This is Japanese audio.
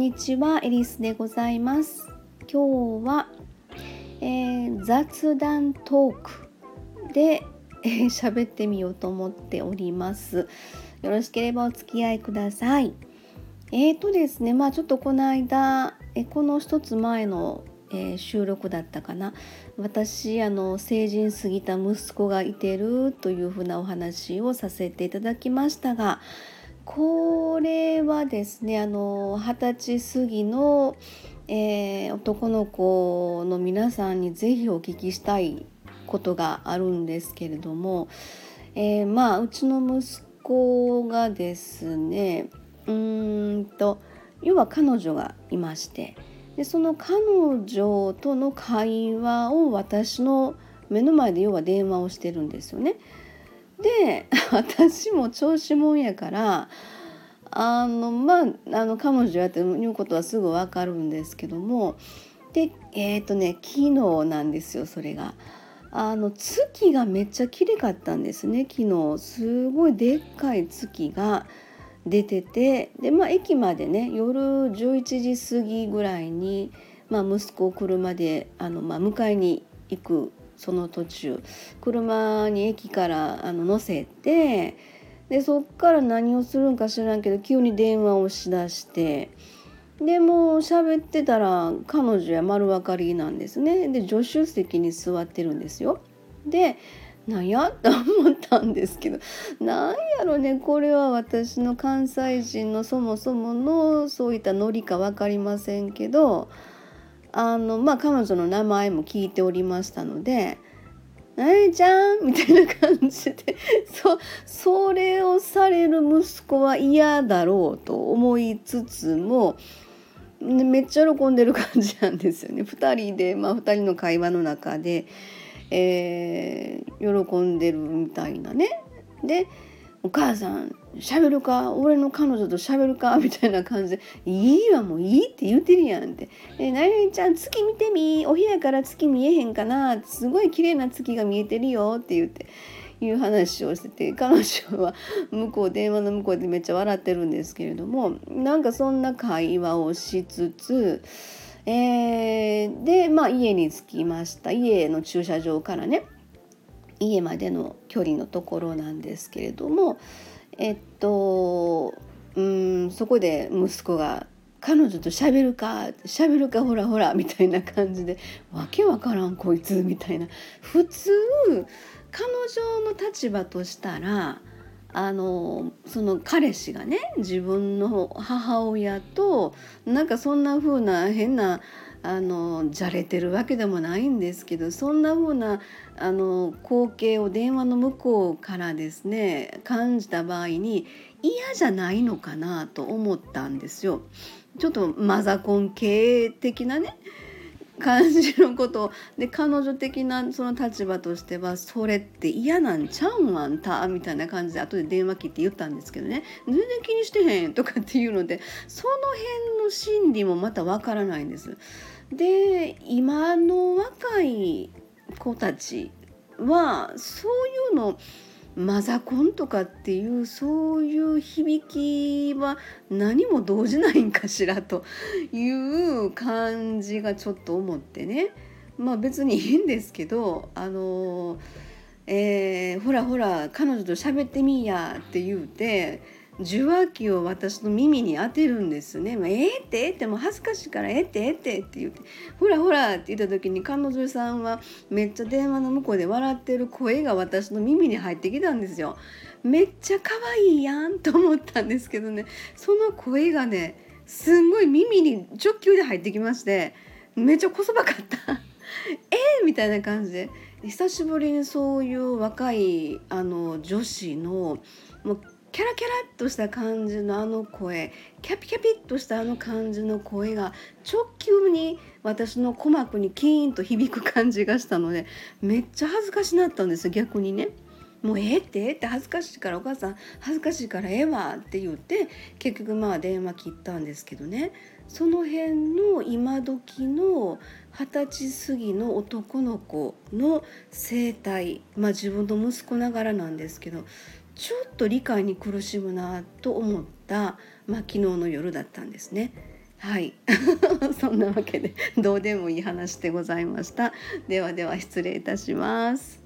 にちはエリスでございます。今日は、えー、雑談トークで喋、えー、ってみようと思っております。よろしければお付き合いください。えーとですねまあちょっとこの間えこの一つ前の、えー、収録だったかな。私あの成人過ぎた息子がいてるというふうなお話をさせていただきましたがこれはですねあの二十歳過ぎの、えー、男の子の皆さんに是非お聞きしたいことがあるんですけれども、えー、まあうちの息子がですねうんと要は彼女がいましてでその彼女との会話を私の目の前で要は電話をしてるんですよね。で 私も調子もんやからあのまああの彼女やっていうことはすぐ分かるんですけどもでえっ、ー、とね昨日なんですよそれが。あの月がめっちゃ綺麗かったんですね昨日すごいでっかい月が出ててで、まあ、駅までね夜11時過ぎぐらいに、まあ、息子を車であの、まあ、迎えに行くその途中車に駅からあの乗せてでそっから何をするんか知らんけど急に電話をしだしてでもう喋ってたら彼女や丸分かりなんですねで助手席に座ってるんですよ。でなんや？と思ったんですけどなんやろねこれは私の関西人のそもそものそういったノリか分かりませんけどあのまあ彼女の名前も聞いておりましたので「あれちゃん」みたいな感じで そそれをされる息子は嫌だろうと思いつつもめっちゃ喜んでる感じなんですよね。2人で、まあ、2人の会話の中で、えー、喜んでるみたいなね。でお母さん喋るか俺の彼女と喋るかみたいな感じで「いいわもういいって言うてるやん」って「えなにちゃん月見てみお部屋から月見えへんかな？すごい綺麗な月が見えてるよ」って言っていう話をしてて 彼女は向こう電話の向こうでめっちゃ笑ってるんですけれどもなんかそんな会話をしつつ、えー、でまあ家に着きました。家の駐車場からね。家までの距離のところなんですけれどもえっとうんそこで息子が「彼女と喋るか喋るかほらほら」みたいな感じで「わけわからんこいつ」みたいな。普通彼女の立場としたらあのその彼氏がね自分の母親となんかそんな風な変なあのじゃれてるわけでもないんですけどそんな風なあの光景を電話の向こうからですね感じた場合に嫌じゃないのかなと思ったんですよ。ちょっとマザコン系的なね感じのこと。で彼女的なその立場としてはそれって嫌なんちゃうんあんた？みたいな感じで後で電話切って言ったんですけどね。全然気にしてへんとかっていうのでその辺の心理もまたわからないんです。で今の若い子たちはそういうのマザコンとかっていうそういう響きは何も動じないんかしらという感じがちょっと思ってね。まあ別にいいんですけどあのえー、ほらほら彼女と喋ってみやって言うて受話器を私の耳に当てるんですね。まええー、ってええってもう恥ずかしいからええってええってって言ってほらほらって言った時に彼女さんはめっちゃ電話の向こうで笑ってる声が私の耳に入ってきたんですよ。めっちゃ可愛いやんと思ったんですけどねその声がねすんごい耳に直球で入ってきましてめっちゃこそばかった。えー、みたいな感じで久しぶりにそういう若いあの女子のもうキャラキャラっとした感じのあの声キャピキャピっとしたあの感じの声が直球に私の鼓膜にキーンと響く感じがしたのでめっちゃ恥ずかしなったんです逆にね。もうええって？ええって恥ずかしいからお母さん恥ずかしいからええわって言って結局まあ電話切ったんですけどね。その辺の今時の二十歳過ぎの男の子の生態まあ自分の息子ながらなんですけどちょっと理解に苦しむなと思った、まあ、昨日の夜だったんですね。はい。そんなわけでどうでもいい話でございました。ではでは失礼いたします。